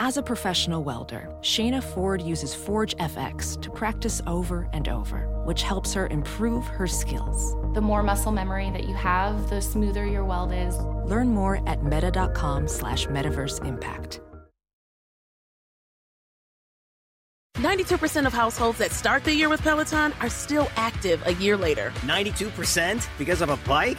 As a professional welder, Shayna Ford uses Forge FX to practice over and over, which helps her improve her skills. The more muscle memory that you have, the smoother your weld is. Learn more at meta.com slash metaverse impact. 92% of households that start the year with Peloton are still active a year later. 92% because of a bike?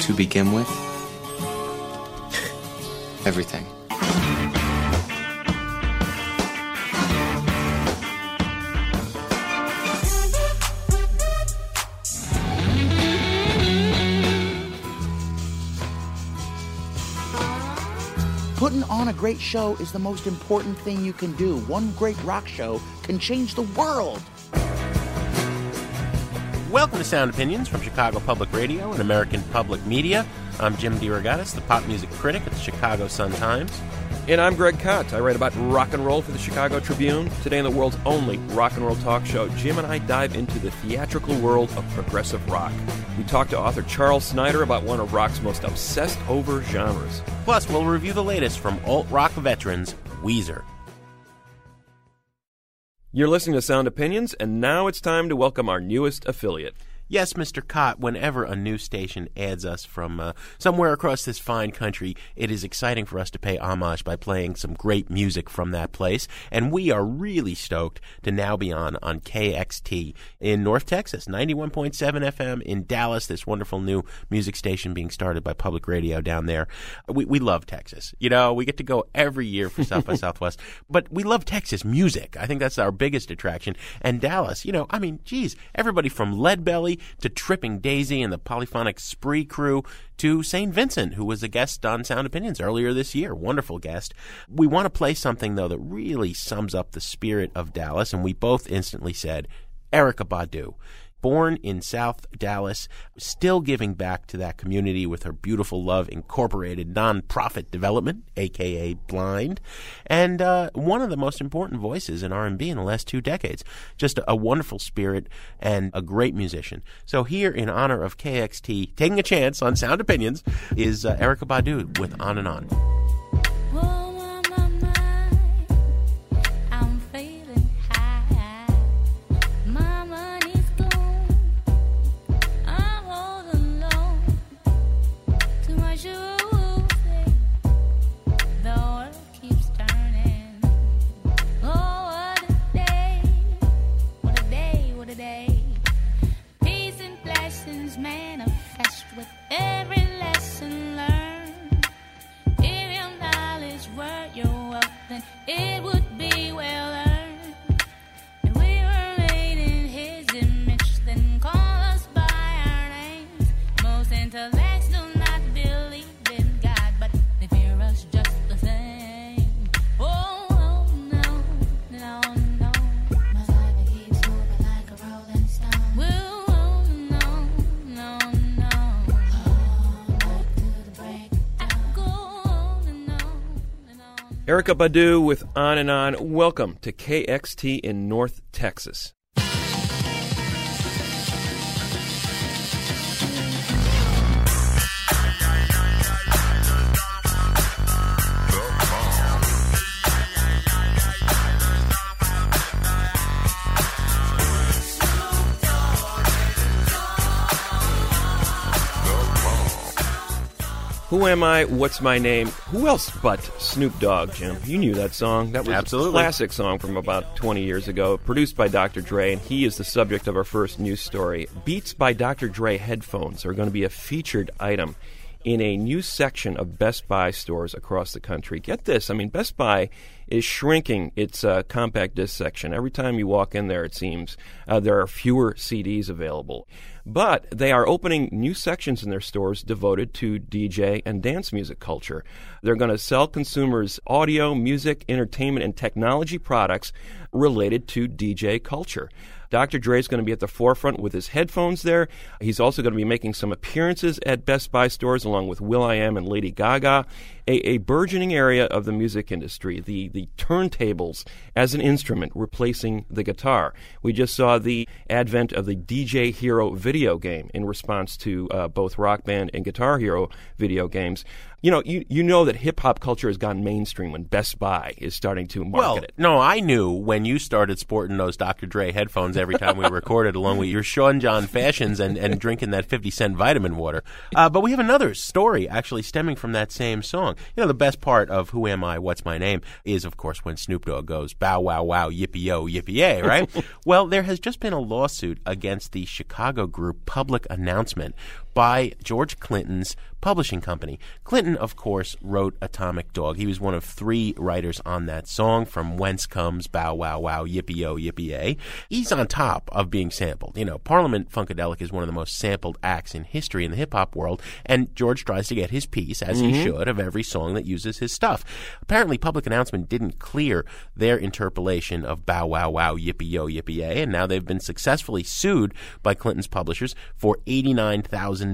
To begin with, everything. Putting on a great show is the most important thing you can do. One great rock show can change the world. Welcome to Sound Opinions from Chicago Public Radio and American Public Media. I'm Jim DeRogatis, the pop music critic at the Chicago Sun-Times. And I'm Greg Kot. I write about rock and roll for the Chicago Tribune. Today, in the world's only rock and roll talk show, Jim and I dive into the theatrical world of progressive rock. We talk to author Charles Snider about one of rock's most obsessed over genres. Plus, we'll review the latest from alt rock veterans, Weezer. You're listening to Sound Opinions, and now it's time to welcome our newest affiliate. Yes, Mr. Kot, whenever a new station adds us from uh, somewhere across this fine country, it is exciting for us to pay homage by playing some great music from that place. And we are really stoked to now be on on KXT in North Texas, 91.7 FM in Dallas, this wonderful new music station being started by public radio down there. We, we love Texas. You know, we get to go every year for South by Southwest, but we love Texas music. I think that's our biggest attraction. And Dallas, you know, I mean, geez, everybody from Leadbelly to Tripping Daisy and the polyphonic Spree crew to St. Vincent, who was a guest on Sound Opinions earlier this year. Wonderful guest. We want to play something, though, that really sums up the spirit of Dallas, and we both instantly said, Erykah Badu born in South Dallas, still giving back to that community with her beautiful Love Incorporated nonprofit development, aka Blind, and uh, one of the most important voices in R&B in the last two decades. Just a, wonderful spirit and a great musician. So here, in honor of KXT, taking a chance on Sound Opinions, is uh, Erykah Badu with On and On. Erykah Badu with On and On. Welcome to KXT in North Texas. Who am I? What's my name? Who else but Snoop Dogg, Jim? You knew that song. That was Absolutely. a classic song from about 20 years ago, produced by Dr. Dre, and he is the subject of our first news story. Beats by Dr. Dre headphones are going to be a featured item in a new section of Best Buy stores across the country. Get this, I mean, Best Buy is shrinking its uh, compact disc section. Every time you walk in there, it seems uh, there are fewer CDs available. But they are opening new sections in their stores devoted to DJ and dance music culture. They're going to sell consumers audio, music, entertainment, and technology products related to DJ culture. Dr. Dre is going to be at the forefront with his headphones there. He's also going to be making some appearances at Best Buy stores along with will.i.am and Lady Gaga. A, a burgeoning area of the music industry, the, the turntables as an instrument replacing the guitar. We just saw the advent of the DJ Hero video game in response to uh, both Rock Band and Guitar Hero video games. You know, you, you know that hip hop culture has gone mainstream when Best Buy is starting to market Well, it. no, I knew when you started sporting those Dr. Dre headphones every time we recorded, along with your Sean John fashions and, and drinking that 50 cent vitamin water. Uh, but we have another story actually stemming from that same song. You know, the best part of Who Am I, What's My Name is, of course, when Snoop Dogg goes, bow, wow, wow, yippee yo, yippee yay, right? well, there has just been a lawsuit against the Chicago group Public Announcement by George Clinton's publishing company. Clinton, of course, wrote Atomic Dog. He was one of three writers on that song from Whence Comes Bow Wow Wow Yippee Yo Yippee Yay. He's on top of being sampled. You know, Parliament Funkadelic is one of the most sampled acts in history in the hip hop world, and George tries to get his piece, as he Mhm. should, of every song that uses his stuff. Apparently, Public Announcement didn't clear their interpolation of Bow Wow Wow Yippee Yo Yippee Yay, and now they've been successfully sued by Clinton's publishers for $89,000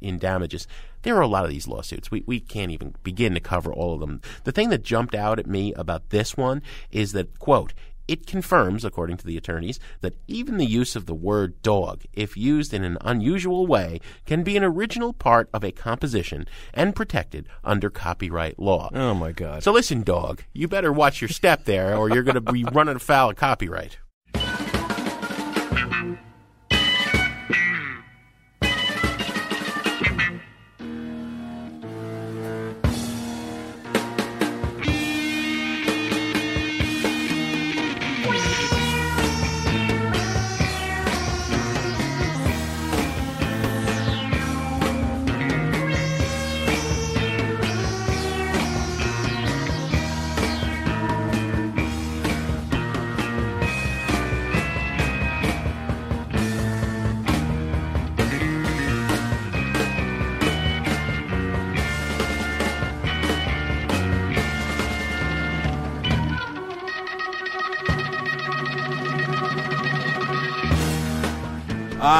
in damages. There are a lot of these lawsuits. We, we can't even begin to cover all of them. The thing that jumped out at me about this one is that, quote, it confirms, according to the attorneys, that even the use of the word dog, if used in an unusual way, can be an original part of a composition and protected under copyright law. Oh, my God. So listen, dog, you better watch your step there, or you're going to be running afoul of copyright.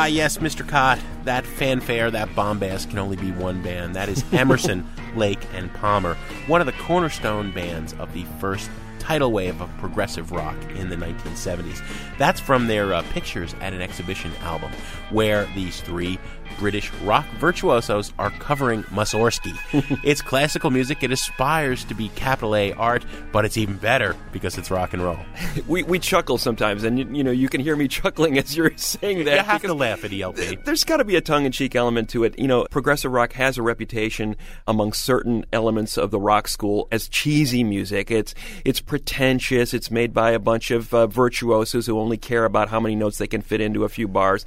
Yes, Mr. Kot. That fanfare, that bombast can only be one band. That is Emerson, Lake, and Palmer, one of the cornerstone bands of the first tidal wave of progressive rock in the 1970s. That's from their uh, Pictures at an Exhibition album, where these three British rock virtuosos are covering Mussorgsky. it's classical music. It aspires to be capital A art, but it's even better because it's rock and roll. we, we chuckle sometimes, and you, you know you can hear me chuckling as you're saying that. You have to laugh at ELP. There's got to be a tongue-in-cheek element to it. You know, progressive rock has a reputation among certain elements of the rock school as cheesy music. It's it's pretentious. It's made by a bunch of uh, virtuosos who only care about how many notes they can fit into a few bars.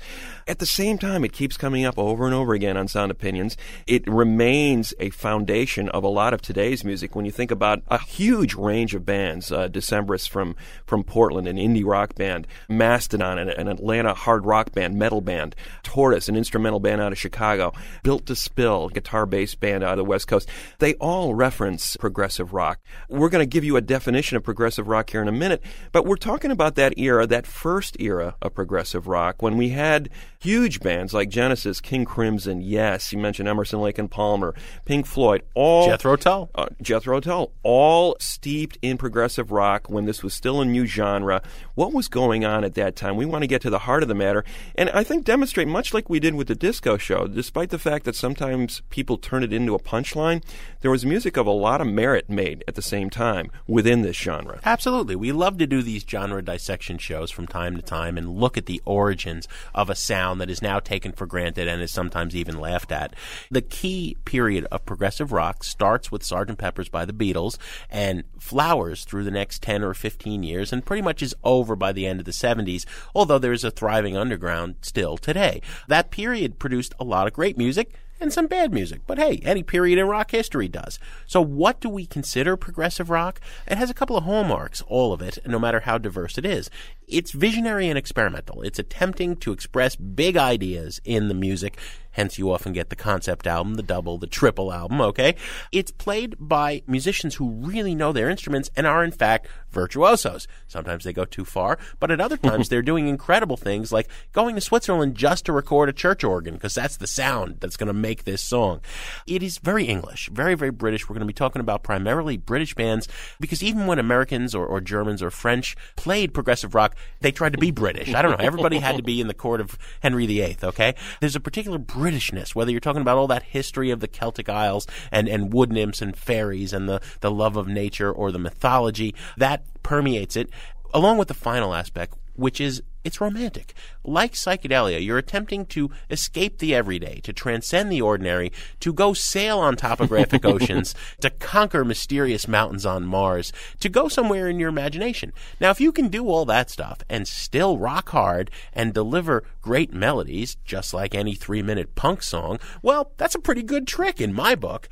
At the same time, it keeps coming up over and over again on Sound Opinions. It remains a foundation of a lot of today's music. When you think about a huge range of bands, uh, Decemberists from from Portland, an indie rock band, Mastodon, an, an Atlanta hard rock band, metal band, Tortoise, an instrumental band out of Chicago, Built to Spill, guitar based band out of the West Coast. They all reference progressive rock. We're going to give you a definition of progressive rock here in a minute, but we're talking about that era, that first era of progressive rock, when we had huge bands like Genesis, King Crimson, yes, you mentioned Emerson, Lake and Palmer, Pink Floyd, all Jethro Tull, uh, Jethro Tull, all steeped in progressive rock when this was still a new genre. What was going on at that time? We want to get to the heart of the matter, and I think demonstrate much like we did with the disco show. Despite the fact that sometimes people turn it into a punchline, there was music of a lot of merit made at the same time within this genre. Absolutely. We love to do these genre dissection shows from time to time and look at the origins of a sound sound that is now taken for granted and is sometimes even laughed at. The key period of progressive rock starts with Sgt. Pepper's by the Beatles and flowers through the next 10 or 15 years and pretty much is over by the end of the 70s, although there's a thriving underground still today. That period produced a lot of great music and some bad music. But hey, any period in rock history does. So what do we consider progressive rock? It has a couple of hallmarks, all of it, no matter how diverse it is. It's visionary and experimental. It's attempting to express big ideas in the music. Hence, you often get the concept album, the double, the triple album, okay? It's played by musicians who really know their instruments and are, in fact, virtuosos. Sometimes they go too far, but at other times they're doing incredible things like going to Switzerland just to record a church organ because that's the sound that's going to make this song. It is very English, very, very British. We're going to be talking about primarily British bands because even when Americans or, or Germans or French played progressive rock, they tried to be British. I don't know. Everybody had to be in the court of Henry VIII, okay? There's a particular Britishness, whether you're talking about all that history of the Celtic Isles and, and wood nymphs and fairies and the, the love of nature or the mythology, that permeates it, along with the final aspect, which is it's romantic. Like psychedelia, you're attempting to escape the everyday, to transcend the ordinary, to go sail on topographic oceans, to conquer mysterious mountains on Mars, to go somewhere in your imagination. Now, if you can do all that stuff and still rock hard and deliver great melodies, just like any three minute punk song, well, that's a pretty good trick in my book.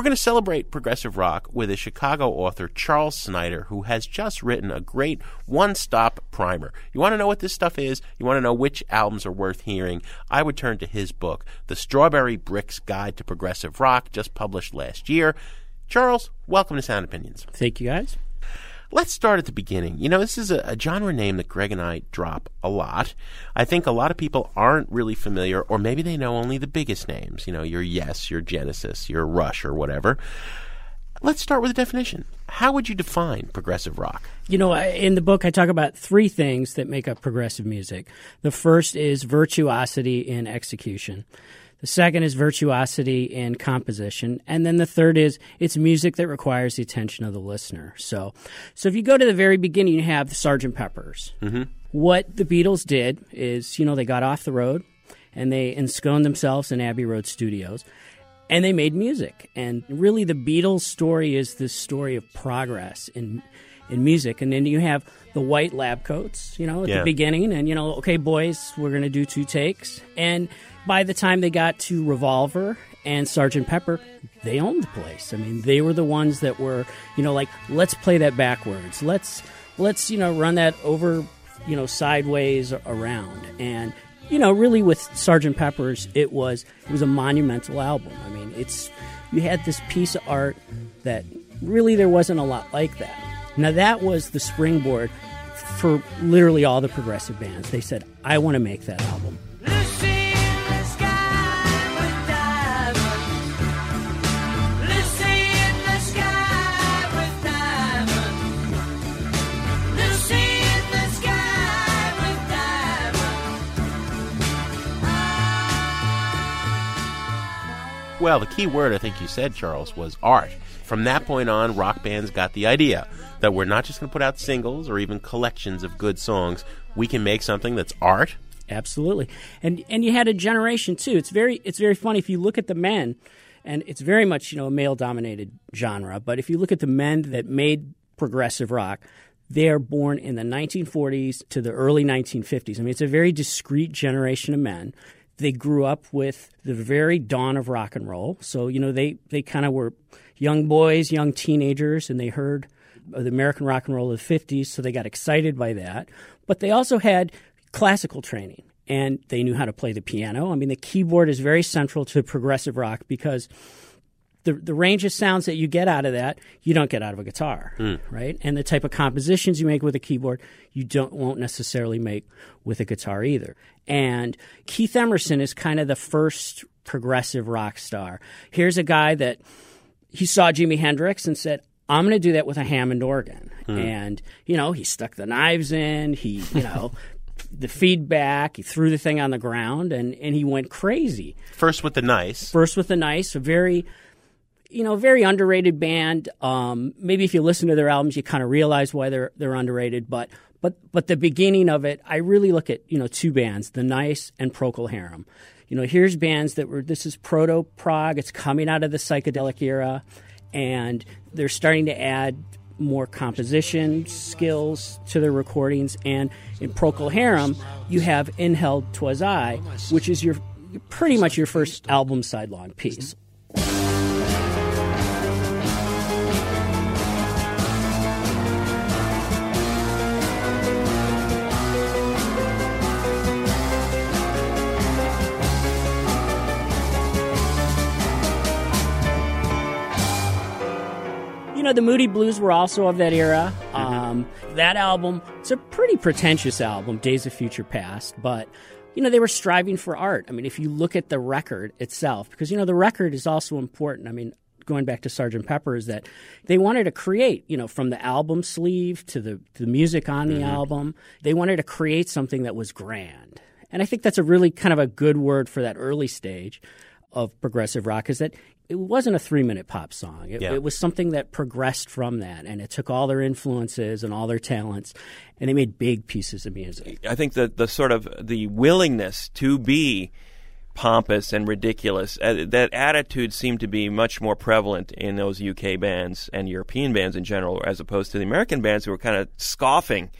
We're going to celebrate progressive rock with a Chicago author, Charles Snider, who has just written a great one stop primer. You want to know what this stuff is? You want to know which albums are worth hearing? I would turn to his book, The Strawberry Bricks Guide to Progressive Rock, just published last year. Charles, welcome to Sound Opinions. Thank you, guys. Let's start at the beginning. You know, this is a, a, genre name that Greg and I drop a lot. I think a lot of people aren't really familiar, or maybe they know only the biggest names. You know, your Yes, your Genesis, your Rush, or whatever. Let's start with a definition. How would you define progressive rock? You know, in the book, I talk about three things that make up progressive music. The first is virtuosity in execution. The second is virtuosity in composition. And then the third is it's music that requires the attention of the listener. So, so if you go to the very beginning, you have the Sgt. Pepper's. Mm-hmm. What the Beatles did is, you know, they got off the road and they ensconced themselves in Abbey Road Studios and they made music. And really, the Beatles' story is this story of progress in in music. And then you have the white lab coats, you know, at Yeah. the beginning, and you know, okay, boys, we're going to do two takes. And by the time they got to Revolver and Sergeant Pepper, they owned the place. I mean, they were the ones that were, you know, like let's play that backwards. Let's let's you know run that over, you know, sideways around and. You know, really, with Sergeant Pepper's, it was it was a monumental album. I mean, it's you had this piece of art that really there wasn't a lot like that. Now that was the springboard for literally all the progressive bands. They said, "I want to make that album." Well, the key word I think you said, Charles, was art. From that point on, rock bands got the idea that we're not just going to put out singles or even collections of good songs. We can make something that's art. Absolutely, and and you had a generation too. It's very it's very funny if you look at the men, and it's very much you know a male dominated genre. But if you look at the men that made progressive rock, they are born in the 1940s to the early 1950s. I mean, it's a very discrete generation of men. They grew up with the very dawn of rock and roll. So, you know, they, they kind of were young boys, young teenagers, and they heard the American rock and roll of the 50s, so they got excited by that. But they also had classical training and they knew how to play the piano. I mean, the keyboard is very central to progressive rock because the the range of sounds that you get out of that you don't get out of a guitar, hmm. right? And the type of compositions you make with a keyboard you don't won't necessarily make with a guitar either. And Keith Emerson is kind of the first progressive rock star. Here's a guy that he saw Jimi Hendrix and said, "I'm going to do that with a Hammond organ." Hmm. And you know, he stuck the knives in. He you know. The feedback, he threw the thing on the ground and, and he went crazy. First with the nice. First with the nice, a very you know, very underrated band. Um, maybe if you listen to their albums, you kind of realize why they're they're underrated. But But but the beginning of it, I really look at you know two bands, The Nice and Procol Harum. You know, here's bands that were this is proto prog. It's coming out of the psychedelic era, and they're starting to add more composition skills to their recordings. And in Procol Harum, you have In Hell Twas I, which is your pretty much your first album sidelong piece. Know, the Moody Blues were also of that era. Um, that album, it's a pretty pretentious album, Days of Future Past, but you know, they were striving for art. I mean, if you look at the record itself, because, you know, the record is also important. I mean, going back to Sgt. Pepper is that they wanted to create, you know, from the album sleeve to the, to the music on the Mhm. album, they wanted to create something that was grand. And I think that's a really kind of a good word for that early stage of progressive rock is that it wasn't a three minute pop song. It, Yeah. it was something that progressed from that. And it took all their influences and all their talents and they made big pieces of music. I think that the sort of the willingness to be pompous and ridiculous uh, that attitude seemed to be much more prevalent in those UK bands and European bands in general as opposed to the American bands who were kind of scoffing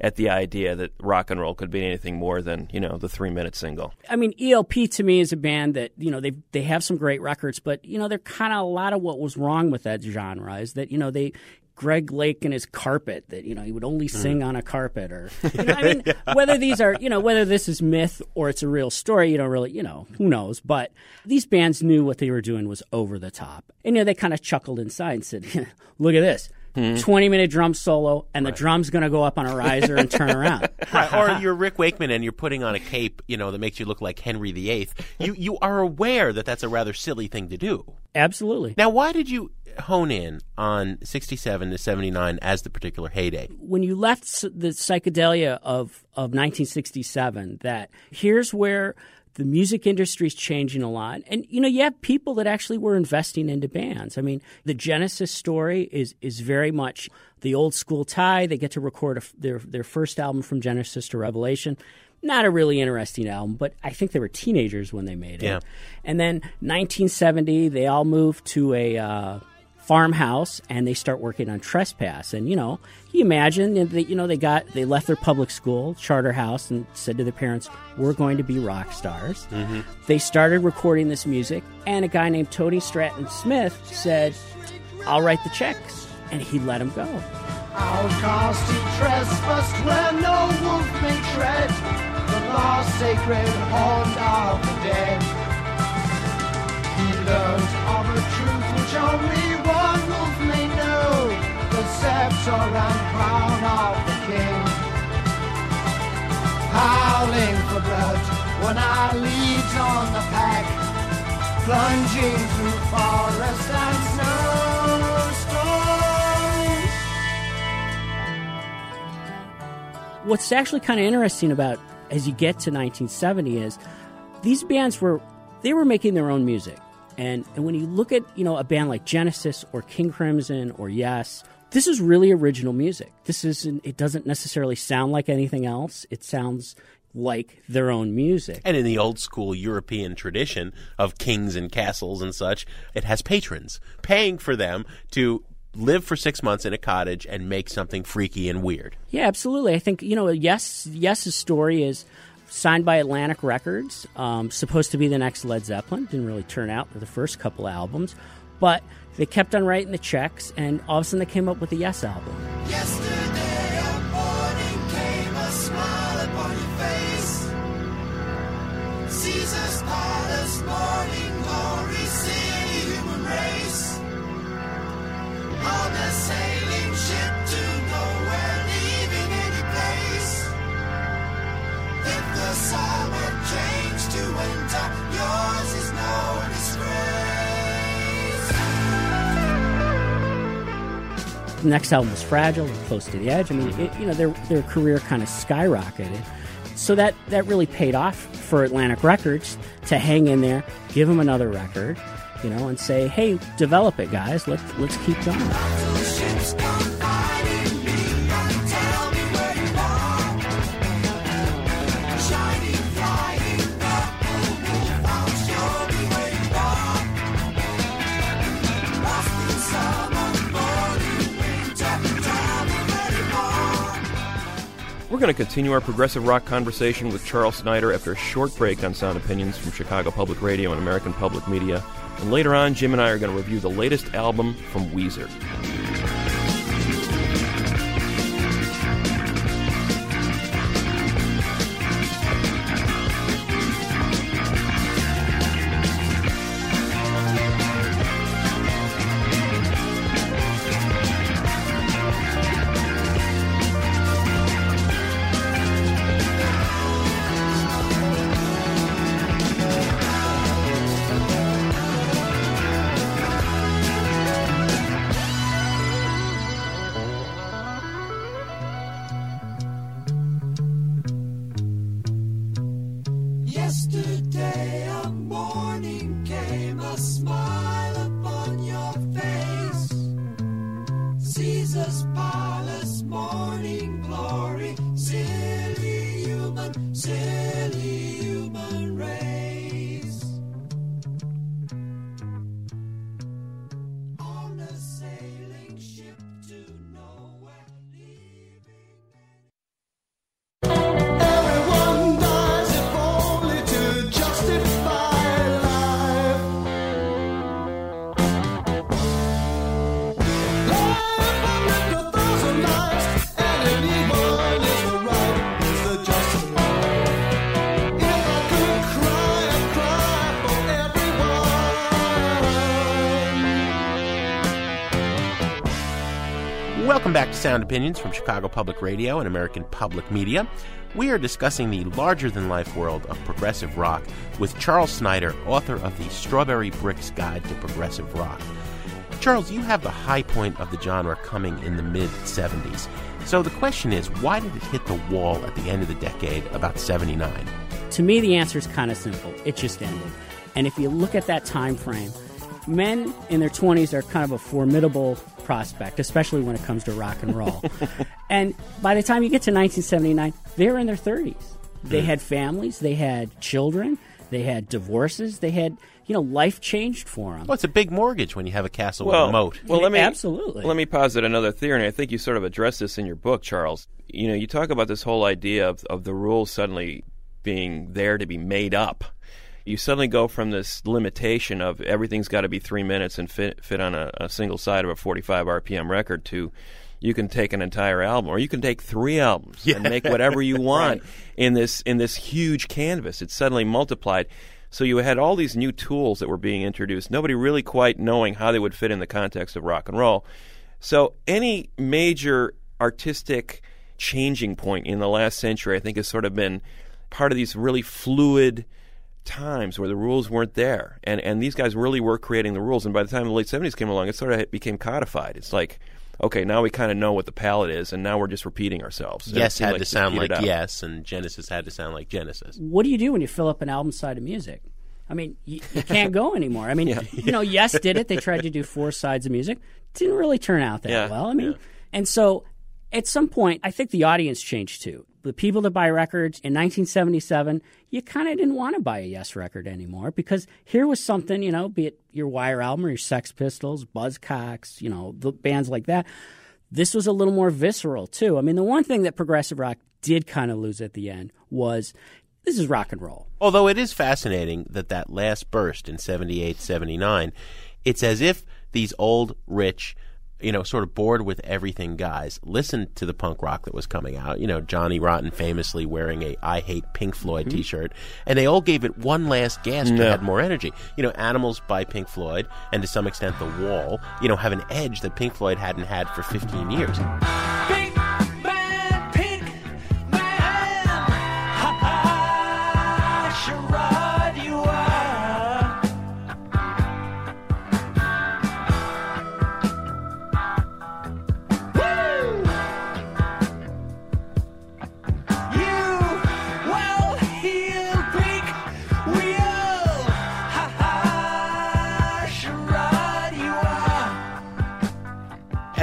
at the idea that rock and roll could be anything more than you know the three minute single. I mean, ELP to me is a band that you know they they have some great records, but you know they're kind of a lot of what was wrong with that genre is that you know they. Greg Lake and his carpet that you know he would only sing mm. on a carpet or you know, I mean whether these are you know whether this is myth or it's a real story you don't really you know who knows but these bands knew what they were doing was over the top. And you know they kind of chuckled inside and said look at this Hmm. 20 minute drum solo and the drum's going to go up on a riser and turn around Right, or you're Rick Wakeman and you're putting on a cape, you know, that makes you look like Henry VIII. You you are aware that that's a rather silly thing to do. Absolutely. Now, why did you hone in on 67 to 79 as the particular heyday? when you left the psychedelia of, of 1967 that here's where the music industry is changing a lot and you know you have people that actually were investing into bands i mean the genesis story is is very much the old school tie they get to record a their their first album from genesis to revelation not a really interesting album, but I think they were teenagers when they made it. Yeah. And then 1970, they all moved to a uh, farmhouse and they start working on Trespass. And you know, you imagine that you know they got they left their public school Charterhouse and said to their parents, "We're going to be rock stars." Mm-hmm. They started recording this music, and a guy named Tony Stratton Smith said, "I'll write the checks," and he let him go. Outcast he trespassed where no wolf may tread, the last sacred haunt of the dead. He learned of a truth which only scepter and crown of the king. Howling for blood when our leads on the pack, plunging through forest and what's actually kind of interesting about as you get to 1970 is these bands were they were making their own music and and when you look at you know a band like genesis or king crimson or yes this is really original music this isn't it doesn't necessarily sound like anything else it sounds like their own music And in the old school European tradition of kings and castles and such, it has patrons paying for them to live for six months in a cottage and make something freaky and weird. Yeah, absolutely. I think you know, yes, Yes's story is signed by Atlantic Records, um, supposed to be the next Led Zeppelin. Didn't really turn out for the first couple albums, but they kept on writing the checks, and all of a sudden they came up with the Yes album. Yesterday a morning came a smile The next album was Fragile, and Close to the Edge. I mean, it, you know, their their career kind of skyrocketed. So that that really paid off for Atlantic Records to hang in there, give them another record, you know, and say, "Hey, develop it, guys. Let's let's keep going." Going to continue our progressive rock conversation with Charles Snider after a short break on Sound Opinions from Chicago Public Radio and American Public Media. And later on, Jim and I are going to review the latest album from Weezer. Sound Opinions from Chicago Public Radio and American Public Media. We are discussing the larger than life world of progressive rock with Charles Snider, author of the Strawberry Bricks Guide to Progressive Rock. Charles, you have the high point of the genre coming in the mid 70s. So the question is, why did it hit the wall at the end of the decade, about 79? To me, the answer is kind of simple. It just ended. And if you look at that time frame, men in their 20s are kind of a formidable prospect, especially when it comes to rock and roll. and by the time you get to 1979, they're in their 30s. They had families, they had children, they had divorces, they had, you know, life changed for them. Well, it's a big mortgage when you have a castle with Well, a moat. well, let me Absolutely. Let me posit another theory, and I think you sort of address this in your book, Charles. You know, you talk about this whole idea of of the rules suddenly being there to be made up. You suddenly go from this limitation of everything's got to be three minutes and fit fit on a, a single side of a 45 RPM record to you can take an entire album or you can take three albums and make whatever you want in this in this huge canvas. It's suddenly multiplied. So you had all these new tools that were being introduced, nobody really quite knowing how they would fit in the context of rock and roll. So any major artistic changing point in the last century, I think, has sort of been part of these really fluid times where the rules weren't there, and and these guys really were creating the rules. And by the time the late seventies came along, it sort of became codified. It's like, okay, now we kind of know what the palette is, and now we're just repeating ourselves. And Yes had like to sound like yes, and Genesis had to sound like Genesis. what do you do when you fill up an album side of music? I mean, you, you can't go anymore. I mean, you know, Yes did it. They tried to do four sides of music. Didn't really turn out that Yeah, well. I mean, yeah. and so at some point, I think the audience changed too. The people that buy records in 1977, you kind of didn't want to buy a Yes record anymore because here was something, you know, be it your Wire album or your Sex Pistols, Buzzcocks, you know, the bands like that. This was a little more visceral too. I mean, the one thing that progressive rock did kind of lose at the end was this is rock and roll. Although it is fascinating that that last burst in 78, 79, it's as if these old, rich, you know, sort of bored with everything guys listened to the punk rock that was coming out. You know, Johnny Rotten famously wearing a I Hate Pink Floyd Mm-hmm. t shirt, and they all gave it one last gasp to Yeah. add more energy. You know, Animals by Pink Floyd, and to some extent The Wall, you know, have an edge that Pink Floyd hadn't had for 15 years. Pink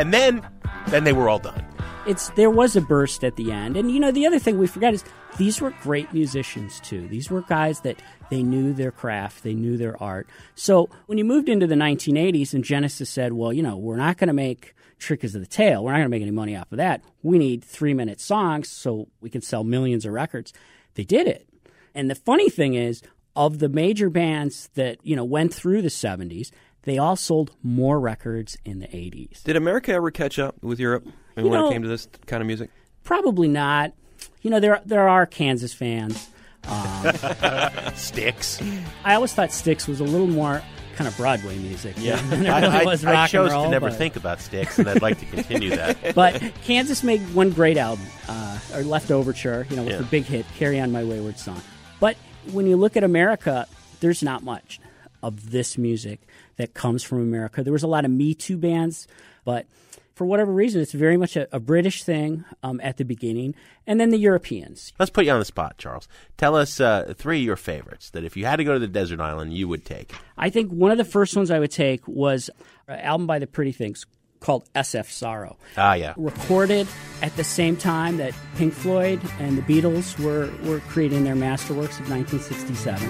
And then, then they were all done. it's there was a burst at the end. And you know, the other thing we forget is these were great musicians too. These were guys that they knew their craft, they knew their art. So when you moved into the 1980s and Genesis said, well, you know, we're not going to make Trick of the Tail. We're not going to make any money off of that. We need three minute songs so we can sell millions of records. They did it. And the funny thing is, of the major bands that you know went through the 70s, they all sold more records in the 80s. Did America ever catch up with Europe when know- it came to this kind of music? Probably not. You know, there there are Kansas fans. Um, Styx. I always thought Styx was a little more kind of Broadway music. Yeah, than I, really I- was I rock chose and roll, to never but- think about Styx, and I'd like to continue that. but Kansas made one great album, uh, or Leftoverture, you know, with Yeah. the big hit, Carry On My Wayward Song. But when you look at America, there's not much of this music that comes from America. There was a lot of Me Too bands, but for whatever reason, it's very much a, a British thing um, at the beginning, and then the Europeans. Let's put you on the spot, Charles. Tell us uh, three of your favorites that if you had to go to the desert island, you would take. I think one of the first ones I would take was an album by the Pretty Things called SF Sorrow. Ah, yeah. recorded at the same time that Pink Floyd and the Beatles were, were creating their masterworks of 1967.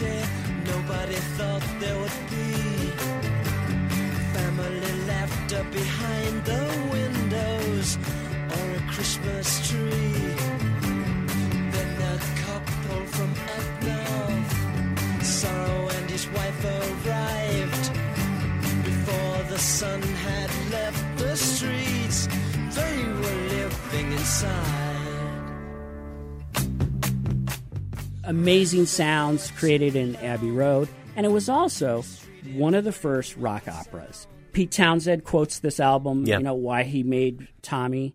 Empty. Nobody thought there would be family laughter behind the windows or a Christmas tree. Then a couple from up north, Sorrow and his wife arrived before the sun had left the streets. They were living inside. Amazing sounds created in Abbey Road, and it was also one of the first rock operas. Pete Townshend quotes this album, Yeah. you know, why he made Tommy.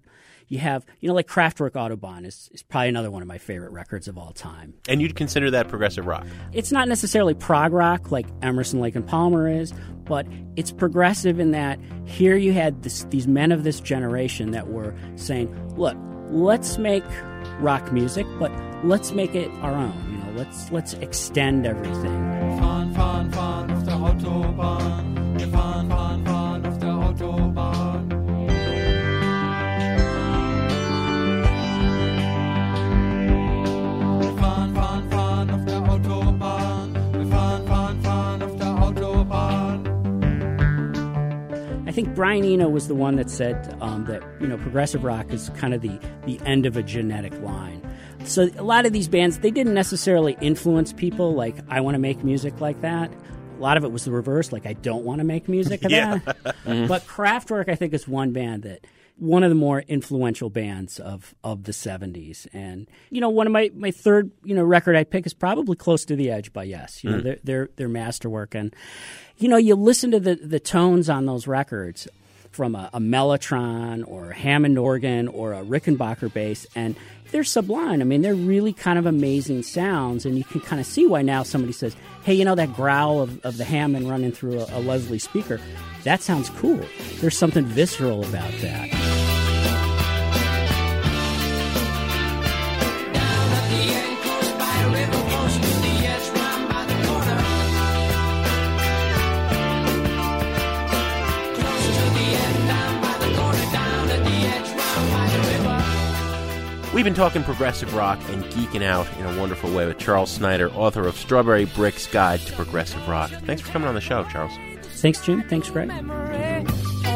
You have, you know, like Kraftwerk Autobahn is, is probably another one of my favorite records of all time. And you'd consider that progressive rock. It's not necessarily prog rock like Emerson, Lake and Palmer is, but it's progressive in that here you had this, these men of this generation that were saying, "Look, let's make rock music, but let's make it our own. You know, let's let's extend everything." Fahren, fahren, fahren think Brian Eno was the one that said um, that you know progressive rock is kind of the the end of a genetic line. So a lot of these bands they didn't necessarily influence people like I want to make music like that. A lot of it was the reverse, like I don't want to make music of Yeah. that. But Kraftwerk, I think, is one band that one of the more influential bands of of the '70s. And you know, one of my, my third you know record I pick is probably "Close to the Edge" by Yes. You know, Mm. their their their masterwork. And you know, you listen to the the tones on those records from a, a Mellotron or a Hammond organ or a Rickenbacker bass, and they're sublime. I mean, they're really kind of amazing sounds, and you can kind of see why now somebody says, "Hey, you know that growl of, of the Hammond running through a, a Leslie speaker? That sounds cool. There's something visceral about that." We've been talking progressive rock and geeking out in a wonderful way with Charles Snider, author of Strawberry Brick's Guide to Progressive Rock. Thanks for coming on the show, Charles. Thanks, Jim. Thanks, Greg. All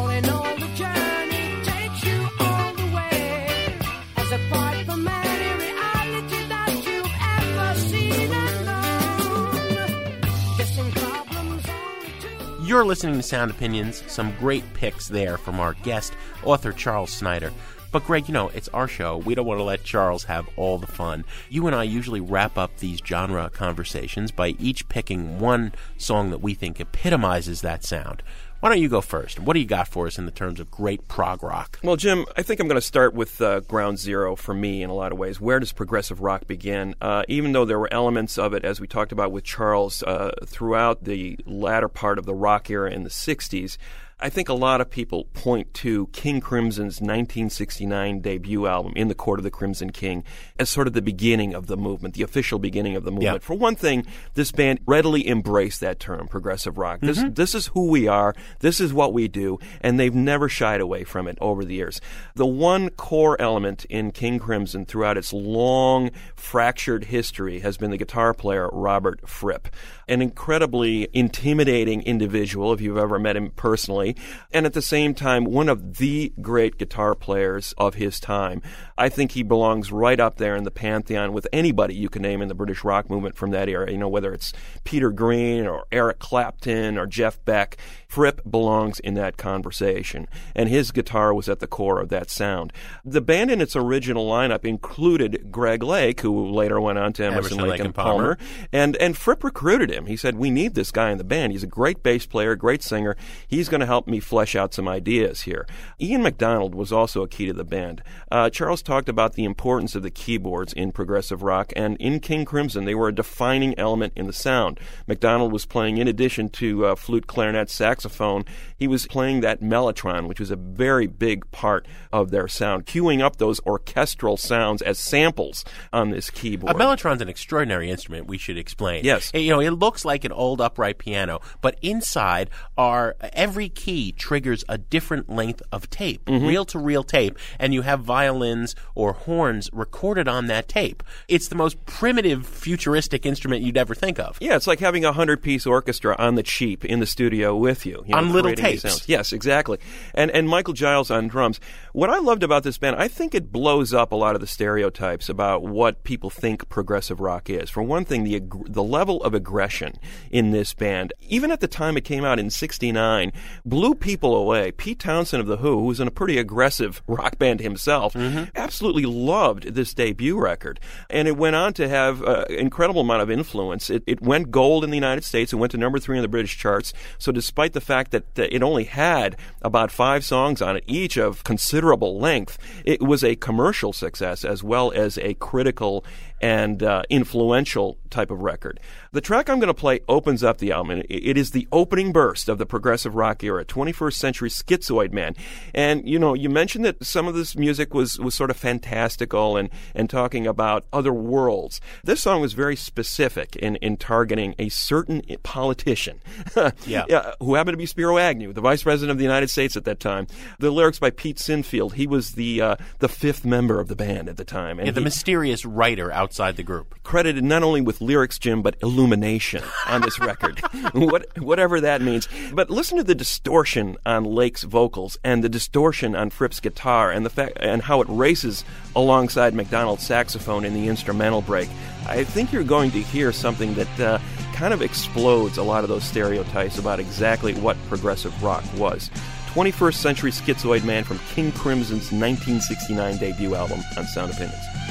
in all, the journey takes you all the way. As apart from any reality that you've ever seen and known. Guessing problems only to You're listening to Sound Opinions. Some great picks there from our guest, author Charles Snider. But, Greg, you know, it's our show. We don't want to let Charles have all the fun. You and I usually wrap up these genre conversations by each picking one song that we think epitomizes that sound. Why don't you go first? What do you got for us in the terms of great prog rock? Well, Jim, I think I'm going to start with uh, ground zero for me in a lot of ways. Where does progressive rock begin? Uh, even though there were elements of it, as we talked about with Charles, uh, throughout the latter part of the rock era in the 60s, I think a lot of people point to King Crimson's 1969 debut album, In the Court of the Crimson King, as sort of the beginning of the movement, the official beginning of the movement. Yeah. For one thing, this band readily embraced that term, progressive rock. This, Mhm. this is who we are, this is what we do, and they've never shied away from it over the years. The one core element in King Crimson throughout its long, fractured history has been the guitar player Robert Fripp, an incredibly intimidating individual if you've ever met him personally, and at the same time, one of the great guitar players of his time. I think he belongs right up there in the pantheon with anybody you can name in the British rock movement from that era. You know, whether it's Peter Green or Eric Clapton or Jeff Beck, Fripp belongs in that conversation, and his guitar was at the core of that sound. The band in its original lineup included Greg Lake, who later went on to Emerson, Lake, and Palmer, and and Fripp recruited him. He said, "We need this guy in the band. He's a great bass player, great singer. He's going to help me flesh out some ideas here." Ian McDonald was also a key to the band. Uh, Charles talked about the importance of the keyboards in progressive rock, and in King Crimson, they were a defining element in the sound. McDonald was playing, in addition to uh, flute, clarinet, saxophone, he was playing that mellotron, which was a very big part of their sound, cueing up those orchestral sounds as samples on this keyboard. A mellotron's an extraordinary instrument. We should explain. Yes. you know, it looks like an old upright piano, but inside are every key triggers a different length of tape, Mhm. reel to reel tape, and you have violins or horns recorded on that tape. It's the most primitive, futuristic instrument you'd ever think of. Yeah, it's like having a hundred piece orchestra on the cheap in the studio with you. you know, On little tapes. Yes, exactly. And and Michael Giles on drums. What I loved about this band, I think it blows up a lot of the stereotypes about what people think progressive rock is. For one thing, the the level of aggression in this band, even at the time it came out in '69, blew people away. Pete Townshend of the Who, who was in a pretty aggressive rock band himself, mm-hmm. absolutely loved this debut record, and it went on to have an incredible amount of influence. It, it went gold in the United States. It went to number three on the British charts. So, despite the fact that it only had about five songs on it, each of considerable length, it was a commercial success as well as a critical and uh, influential type of record. The track I'm going to play opens up the album. It is the opening burst of the progressive rock era, 21st century schizoid man. And you know, you mentioned that some of this music was was sort of fantastical and and talking about other worlds. This song was very specific in in targeting a certain politician, Yeah. who happened to be Spiro Agnew, the vice president of the United States at that time. The lyrics by Pete Sinfield. He was the uh, the fifth member of the band at the time, and Yeah, the he- mysterious writer outside the group. credited not only with lyrics, Jim, but illumination on this record. what, whatever that means. But listen to the distortion on Lake's vocals and the distortion on Fripp's guitar and the fact and how it races alongside McDonald's saxophone in the instrumental break. I think you're going to hear something that uh, kind of explodes a lot of those stereotypes about exactly what progressive rock was. 21st Century Schizoid Man from King Crimson's 1969 debut album on Sound Opinions.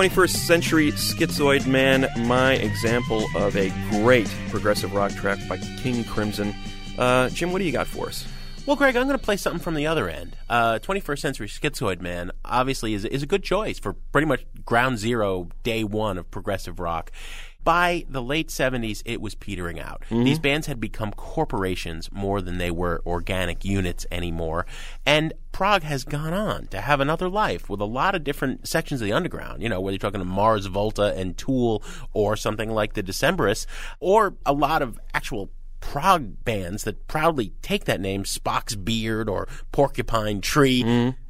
21st Century Schizoid Man, my example of a great progressive rock track by King Crimson. Uh, Jim, what do you got for us? Well, Greg, I'm going to play something from the other end. Uh, 21st Century Schizoid Man obviously is, is a good choice for pretty much ground zero, day one of progressive rock. By the late 70s, it was petering out. Mm-hmm. These bands had become corporations more than they were organic units anymore. And prog has gone on to have another life with a lot of different sections of the underground. You know, whether you're talking to Mars Volta and Tool or something like the Decemberists, or a lot of actual prog bands that proudly take that name, Spock's Beard or Porcupine Tree.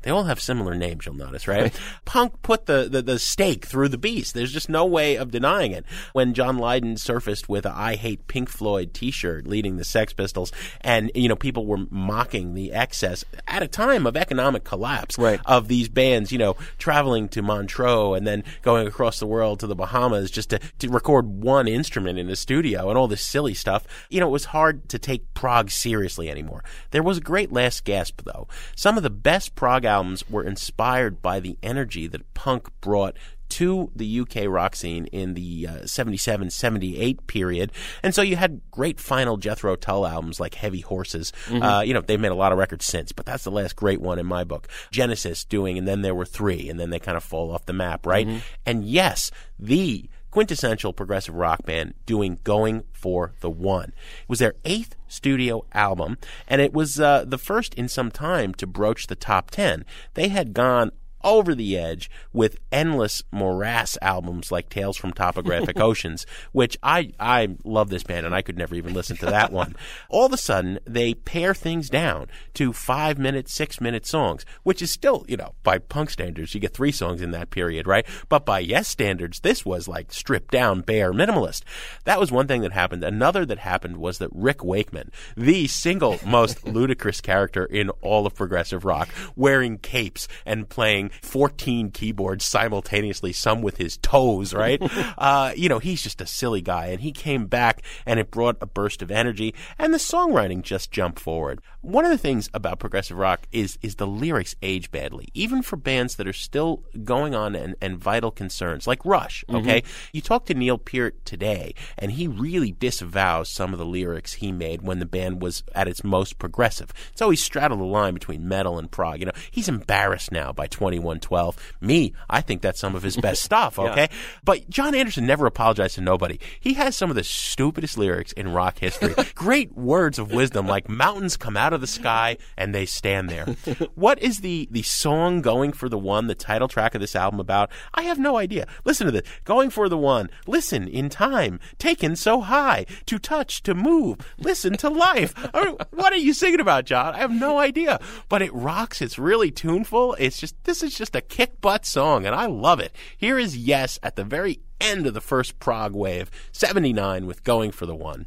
They all have similar names, you'll notice, right? Punk put the, the, the stake through the beast. There's just no way of denying it. When John Lydon surfaced with a I Hate Pink Floyd t-shirt leading the Sex Pistols and, you know, people were mocking the excess at a time of economic collapse right. of these bands, you know, traveling to Montreux and then going across the world to the Bahamas just to, to record one instrument in a studio and all this silly stuff. You know, it was hard to take prog seriously anymore. There was a great last gasp, though. Some of the best prog albums were inspired by the energy that punk brought to the UK rock scene in the uh, 77 78 period. And so you had great final Jethro Tull albums like Heavy Horses. Mhm. Uh, you know, they've made a lot of records since, but that's the last great one in my book. Genesis doing, and then there were three, and then they kind of fall off the map, right? Mhm. And yes, the quintessential progressive rock band doing Going for the One. It was their eighth studio album, and it was uh, the first in some time to broach the top 10. They had gone over the edge with endless morass albums like Tales from Topographic Oceans, which I, I love this band and I could never even listen to that one. All of a sudden, they pare things down to five minute, six minute songs, which is still, you know, by punk standards, you get three songs in that period, right? But by yes standards, this was like stripped down, bare minimalist. That was one thing that happened. Another that happened was that Rick Wakeman, the single most ludicrous character in all of progressive rock, wearing capes and playing 14 keyboards simultaneously, some with his toes, right? uh, you know, he's just a silly guy. And he came back and it brought a burst of energy and the songwriting just jumped forward. One of the things about progressive rock is, is the lyrics age badly, even for bands that are still going on and, and vital concerns, like Rush, okay? You talk to Neil Peart today and he really disavows some of the lyrics he made when the band was at its most progressive. It's always straddled the line between metal and prog. You know, he's embarrassed now by 2112. Me, I think that's some of his best stuff, Yeah. okay? But Jon Anderson never apologized to nobody. He has some of the stupidest lyrics in rock history. Great words of wisdom like mountains come out of the sky and they stand there. what is the the song going for the one, the title track of this album about? I have no idea. Listen to this. Going for the one. Listen in time. Taken so high. To touch, to move. Listen to life. I mean, what are you singing about, John? I have no idea. But it rocks. It's really tuneful. It's just this is just a kick butt song and I love it. Here is Yes at the very end of the first prog wave, 79 with Going for the One.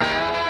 Thank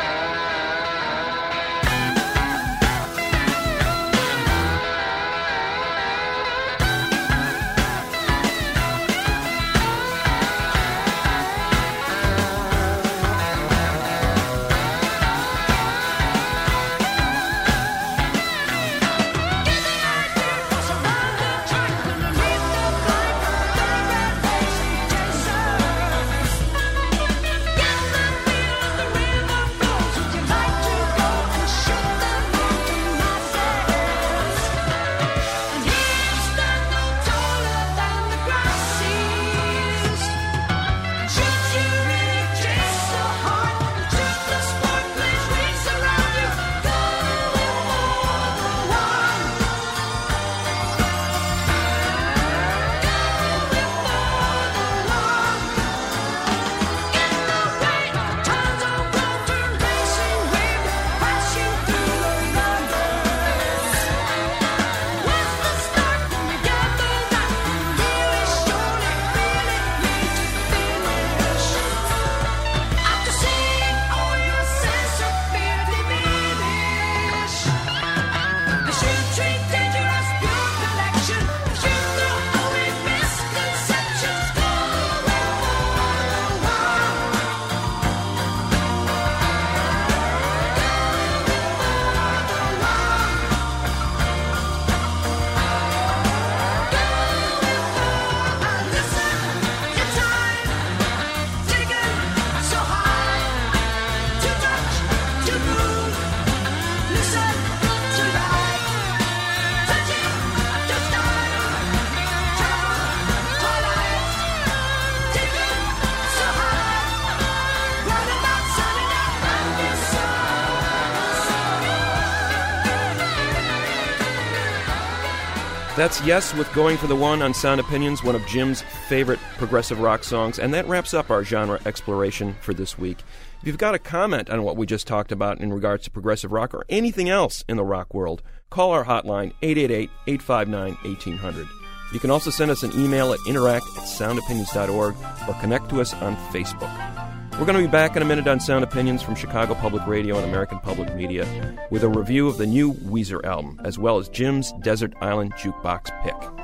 That's Yes with Going for the One on Sound Opinions, one of Jim's favorite progressive rock songs, and that wraps up our genre exploration for this week. If you've got a comment on what we just talked about in regards to progressive rock or anything else in the rock world, call our hotline 888 859 1800. You can also send us an email at interact at soundopinions.org or connect to us on Facebook. We're going to be back in a minute on Sound Opinions from Chicago Public Radio and American Public Media with a review of the new Weezer album, as well as Jim's Desert Island Jukebox pick.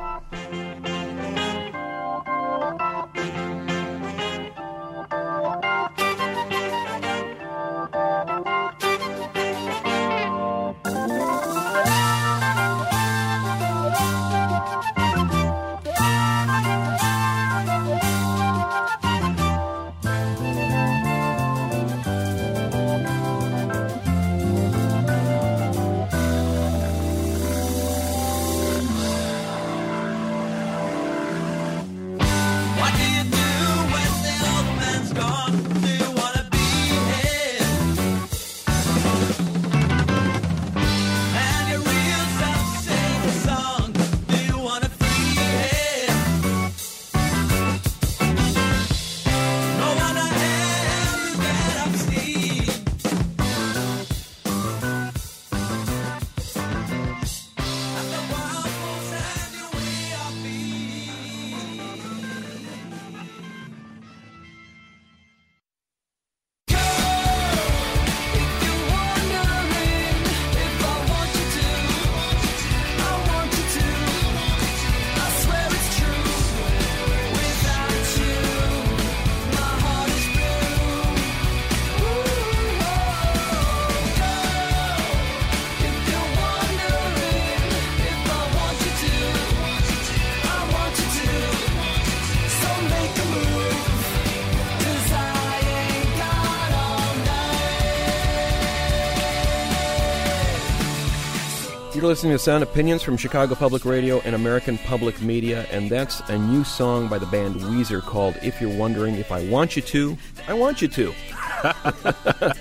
You're listening to Sound Opinions from Chicago Public Radio and American Public Media, and that's a new song by the band Weezer called If You're Wondering If I Want You To, I Want You To.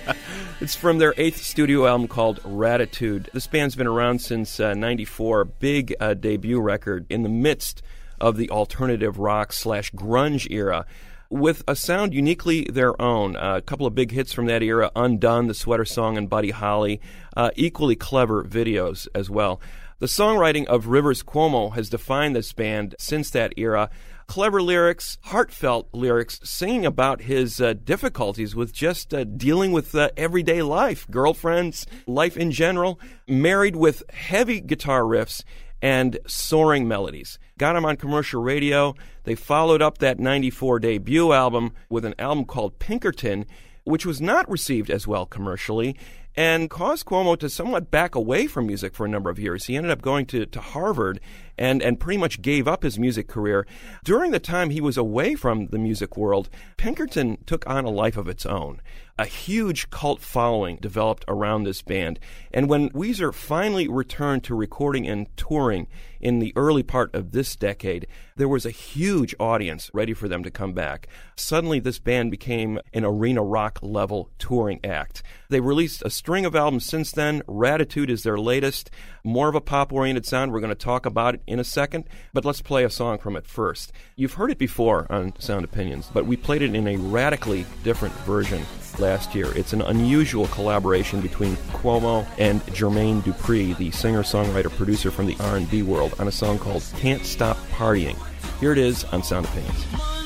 it's from their eighth studio album called Raditude. This band's been around since uh, 94, big uh, debut record in the midst of the alternative rock slash grunge era with a sound uniquely their own. Uh, a couple of big hits from that era Undone, the Sweater Song, and Buddy Holly. Uh, equally clever videos as well. The songwriting of Rivers Cuomo has defined this band since that era. Clever lyrics, heartfelt lyrics, singing about his uh, difficulties with just uh, dealing with uh, everyday life, girlfriends, life in general, married with heavy guitar riffs and soaring melodies. Got him on commercial radio. They followed up that 94 debut album with an album called Pinkerton, which was not received as well commercially and caused Cuomo to somewhat back away from music for a number of years. He ended up going to, to Harvard and, and pretty much gave up his music career. During the time he was away from the music world, Pinkerton took on a life of its own. A huge cult following developed around this band. And when Weezer finally returned to recording and touring in the early part of this decade, there was a huge audience ready for them to come back. Suddenly, this band became an arena rock level touring act. They released a string of albums since then. Raditude is their latest, more of a pop oriented sound. We're going to talk about it in a second, but let's play a song from it first. You've heard it before on Sound Opinions, but we played it in a radically different version last year. It's an unusual collaboration between Cuomo and Jermaine Dupri, the singer-songwriter producer from the R&B world, on a song called "Can't Stop Partying." Here it is on Sound Opinions.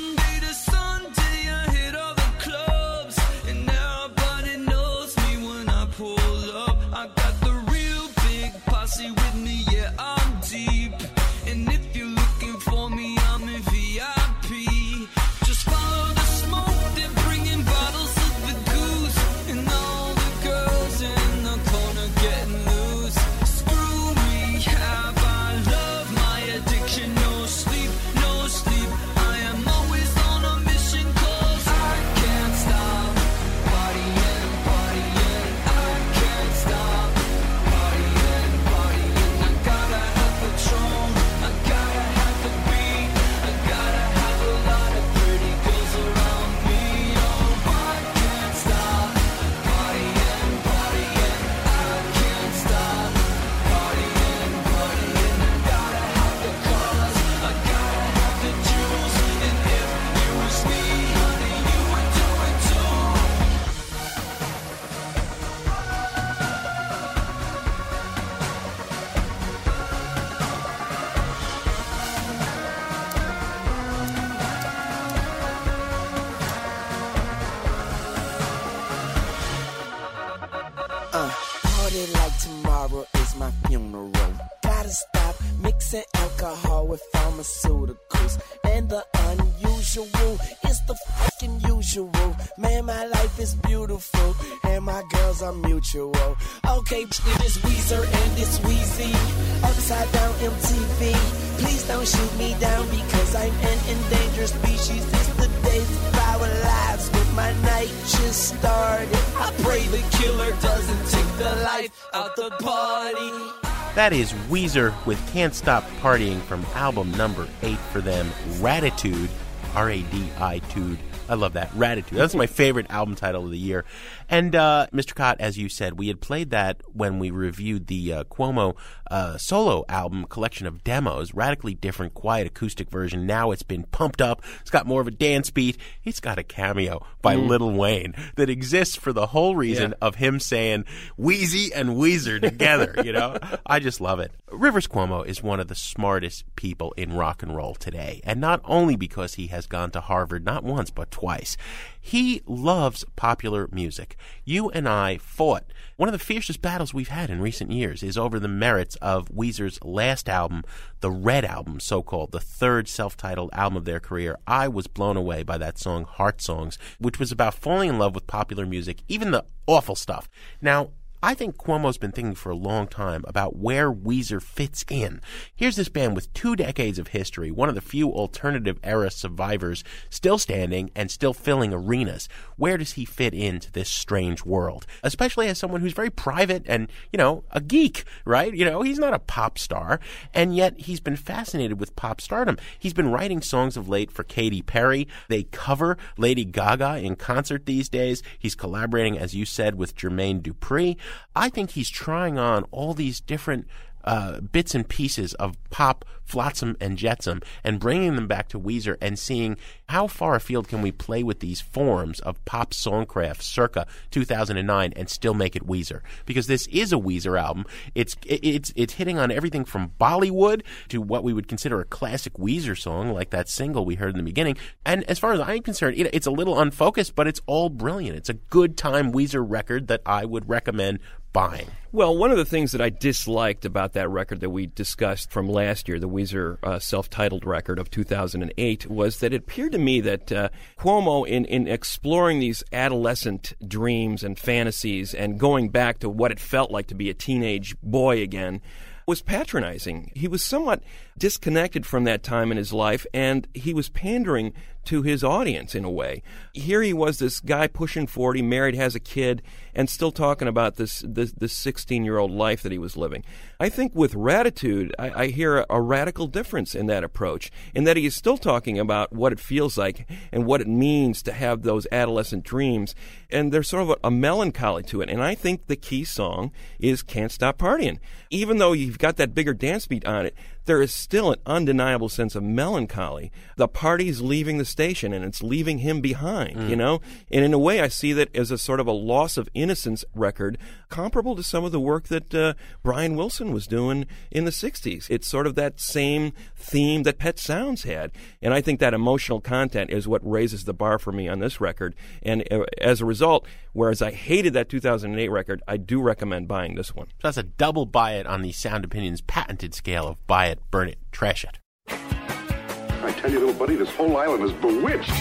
Is Weezer with Can't Stop Partying from album number eight for them, Raditude. R A D I Tude. I love that. Raditude. That's my favorite album title of the year. And uh, Mr. Kot, as you said, we had played that when we reviewed the uh, Cuomo uh, solo album collection of demos. Radically different, quiet acoustic version. Now it's been pumped up. It's got more of a dance beat. It's got a cameo by Mm. Lil Wayne that exists for the whole reason Yeah. of him saying Weezy and Weezer together. you know, I just love it. Rivers Cuomo is one of the smartest people in rock and roll today, and not only because he has gone to Harvard not once but twice. He loves popular music. You and I fought. One of the fiercest battles we've had in recent years is over the merits of Weezer's last album, the Red Album, so called, the third self titled album of their career. I was blown away by that song, Heart Songs, which was about falling in love with popular music, even the awful stuff. Now, I think Cuomo's been thinking for a long time about where Weezer fits in. Here's this band with two decades of history, one of the few alternative era survivors still standing and still filling arenas. Where does he fit into this strange world? Especially as someone who's very private and, you know, a geek, right? You know, he's not a pop star, and yet he's been fascinated with pop stardom. He's been writing songs of late for Katy Perry. They cover Lady Gaga in concert these days. He's collaborating, as you said, with Jermaine Dupri. I think he's trying on all these different uh, bits and pieces of pop flotsam and jetsam and bringing them back to Weezer and seeing how far afield can we play with these forms of pop songcraft circa 2009 and still make it Weezer because this is a Weezer album. It's it's it's hitting on everything from Bollywood to what we would consider a classic Weezer song like that single we heard in the beginning. And as far as I'm concerned, it, it's a little unfocused, but it's all brilliant. It's a good time Weezer record that I would recommend buying. Well, one of the things that I disliked about that record that we discussed from last year, the Weezer uh, self-titled record of 2008, was that it appeared to me that uh, Cuomo, in in exploring these adolescent dreams and fantasies and going back to what it felt like to be a teenage boy again, was patronizing. He was somewhat disconnected from that time in his life, and he was pandering to his audience in a way. Here he was, this guy pushing 40, married, has a kid, and still talking about this this 16 year old life that he was living. I think with Raditude, I, I hear a, a radical difference in that approach, in that he is still talking about what it feels like and what it means to have those adolescent dreams, and there's sort of a, a melancholy to it. And I think the key song is "Can't Stop Partying," even though you've got that bigger dance beat on it. There is still an undeniable sense of melancholy. The party's leaving the station and it's leaving him behind, you know? And in a way, I see that as a sort of a loss of innocence record, comparable to some of the work that uh, Brian Wilson was doing in the 60s. It's sort of that same theme that Pet Sounds had. And I think that emotional content is what raises the bar for me on this record. And uh, as a result, whereas I hated that 2008 record, I do recommend buying this one. So that's a double buy it on the Sound Opinions patented scale of buy it, burn it, trash it. I tell you, little buddy, this whole island is bewitched. Now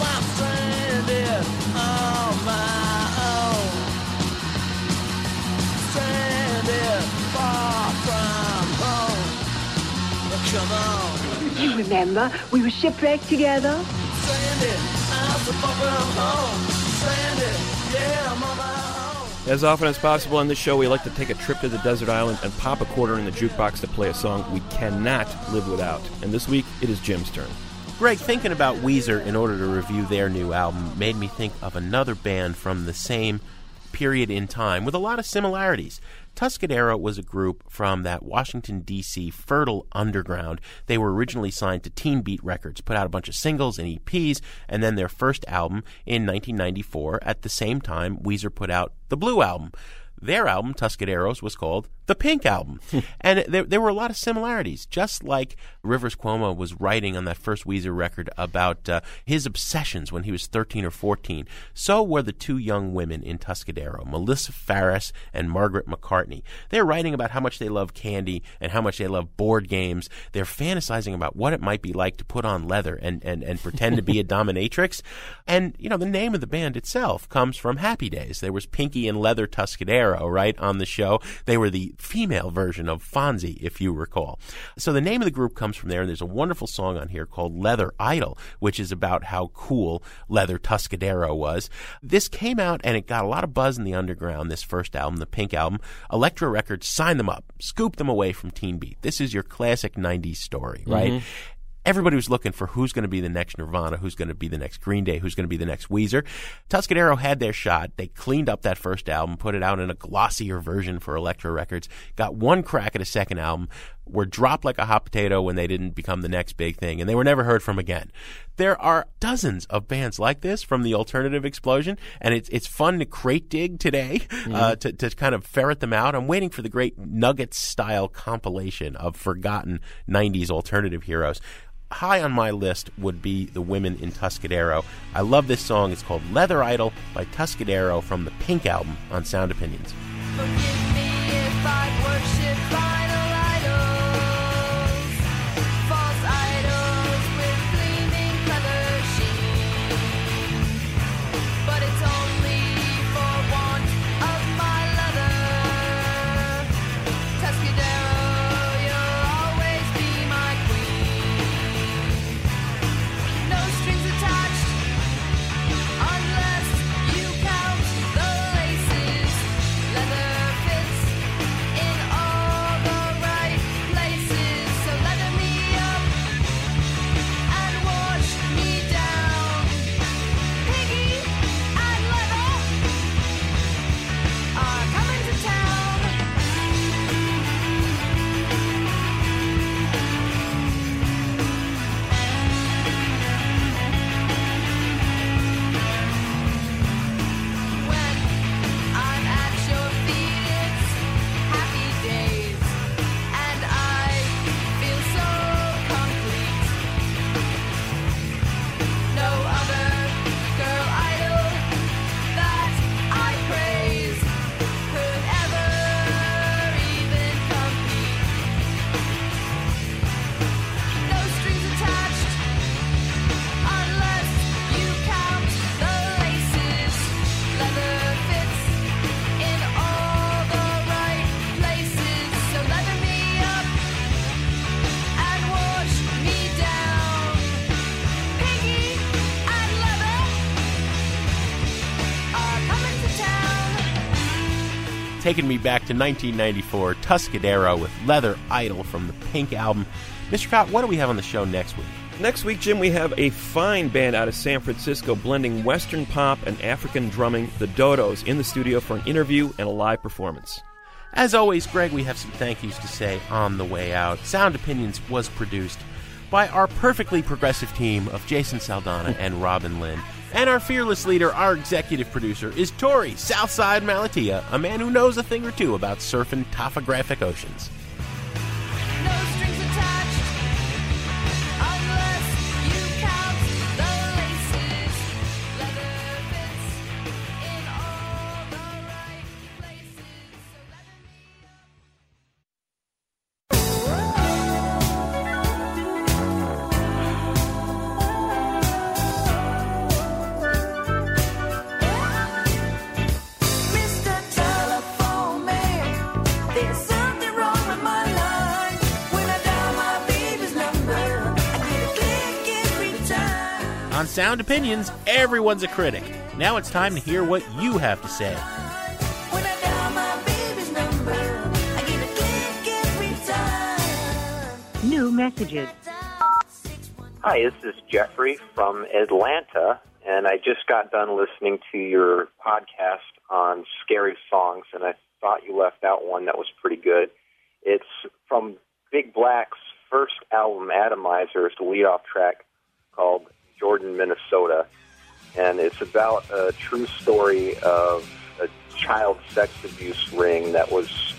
I'm stranded on my own. Stranded far from home. Come on. You remember, we were shipwrecked together. Stranded, I'm so home. Stranded, yeah, As often as possible on this show, we like to take a trip to the desert island and pop a quarter in the jukebox to play a song we cannot live without. And this week, it is Jim's turn. Greg, thinking about Weezer in order to review their new album made me think of another band from the same period in time with a lot of similarities. Tuscadero was a group from that Washington, D.C. fertile underground. They were originally signed to Teen Beat Records, put out a bunch of singles and EPs, and then their first album in 1994. At the same time, Weezer put out the Blue Album. Their album, Tuscaderos, was called the Pink Album. and there, there were a lot of similarities, just like Rivers Cuomo was writing on that first Weezer record about uh, his obsessions when he was 13 or 14. So were the two young women in Tuscadero, Melissa Farris and Margaret McCartney. They're writing about how much they love candy and how much they love board games. They're fantasizing about what it might be like to put on leather and, and, and pretend to be a dominatrix. And, you know, the name of the band itself comes from Happy Days. There was Pinky and Leather Tuscadero, right, on the show. They were the female version of Fonzie, if you recall. So the name of the group comes from there, and there's a wonderful song on here called Leather Idol, which is about how cool Leather Tuscadero was. This came out and it got a lot of buzz in the underground, this first album, the Pink album. Elektra Records signed them up, scooped them away from Teen Beat. This is your classic 90s story, right? Mhm. Everybody was looking for who's going to be the next Nirvana, who's going to be the next Green Day, who's going to be the next Weezer. Tuscadero had their shot. They cleaned up that first album, put it out in a glossier version for Elektra Records, got one crack at a second album, were dropped like a hot potato when they didn't become the next big thing, and they were never heard from again. There are dozens of bands like this from the alternative explosion, and it's it's fun to crate dig today uh, to, to kind of ferret them out. I'm waiting for the great Nuggets style compilation of forgotten 90s alternative heroes high on my list would be the women in Tuscadero. I love this song. It's called Leather Idol by Tuscadero from the Pink album on Sound Opinions. Taking me back to 1994, Tuscadero with Leather Idol from the Pink album. Mr. Kot, what do we have on the show next week? Next week, Jim, we have a fine band out of San Francisco blending Western pop and African drumming, the Dodos, in the studio for an interview and a live performance. As always, Greg, we have some thank yous to say on the way out. Sound Opinions was produced by our perfectly progressive team of Jason Saldanha and Robin Linn. And our fearless leader, our executive producer, is Torey Southside Malatia, a man who knows a thing or two about surfing topographic oceans. Sound Opinions, everyone's a critic. Now it's time to hear what you have to say. When I dial my baby's number, I get a click every time. New messages. Hi, this is Jeffrey from Atlanta, and I just got done listening to your podcast on scary songs, and I thought you left out one that was pretty good. It's from Big Black's first album, Atomizer, it's the lead-off track called Jordan, Minnesota, and it's about a true story of a child sex abuse ring that was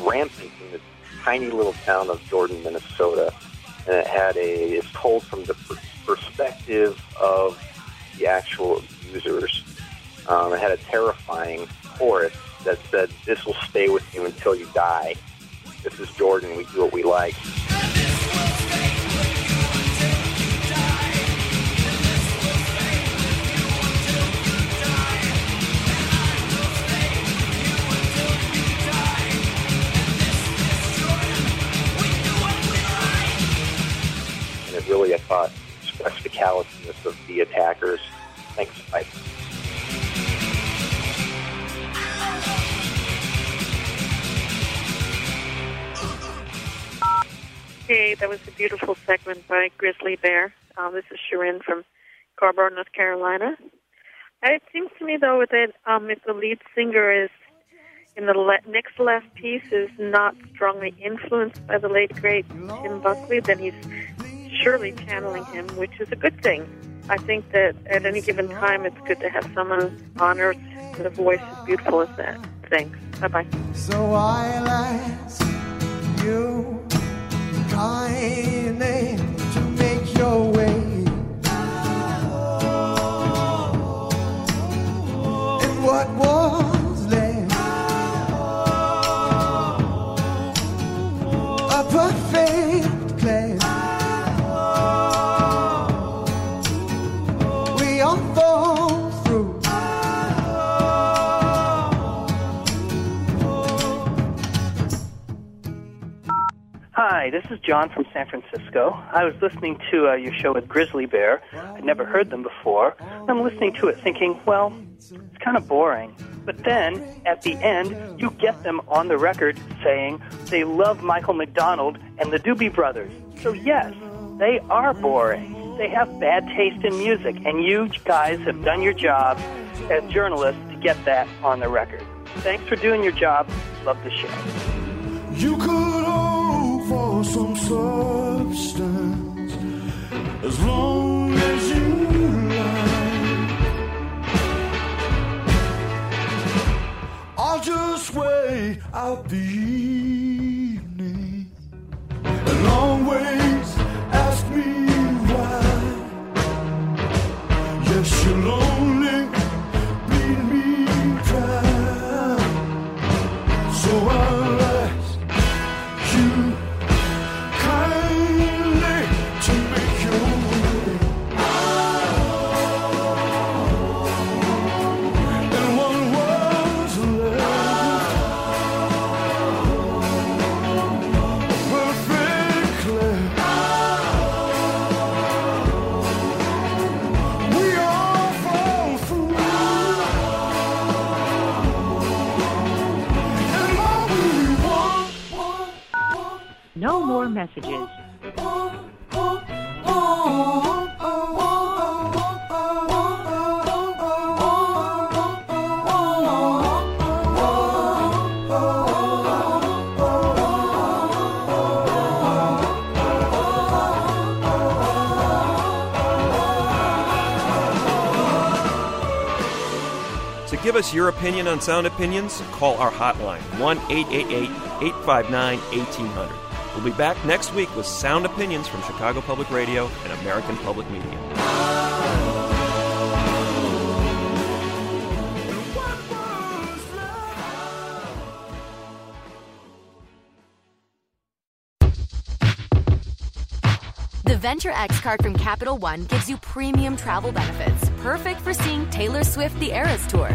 rampant in the tiny little town of Jordan, Minnesota. And it had a, it's told from the per- perspective of the actual abusers. Um, it had a terrifying chorus that said, This will stay with you until you die. This is Jordan. We do what we like. Really, I thought, expressed the callousness of the attackers. Thanks, bye. Hey, that was a beautiful segment by Grizzly Bear. Uh, this is Sharon from Carrboro, North Carolina. It seems to me, though, that um, if the lead singer is in the le- next last piece is not strongly influenced by the late great Tim Buckley, then he's surely channeling him, which is a good thing. I think that at any given time, it's good to have someone on earth with a voice as beautiful as that. Thanks. Bye bye. So I'll ask you kindly to make your way. And what was left? A perfect Hi, this is John from San Francisco. I was listening to uh, your show with Grizzly Bear. I'd never heard them before. I'm listening to it thinking, well, it's kind of boring. But then, at the end, you get them on the record saying they love Michael McDonald and the Doobie Brothers. So, yes, they are boring. They have bad taste in music, and you guys have done your job as journalists to get that on the record. Thanks for doing your job. Love the show. You could some substance as long as you like. I'll just wait out the evening and always ask me why. Yes, you'll only your opinion on Sound Opinions, call our hotline 1 888 859 1800. We'll be back next week with Sound Opinions from Chicago Public Radio and American Public Media. The Venture X card from Capital One gives you premium travel benefits, perfect for seeing Taylor Swift the Eras Tour.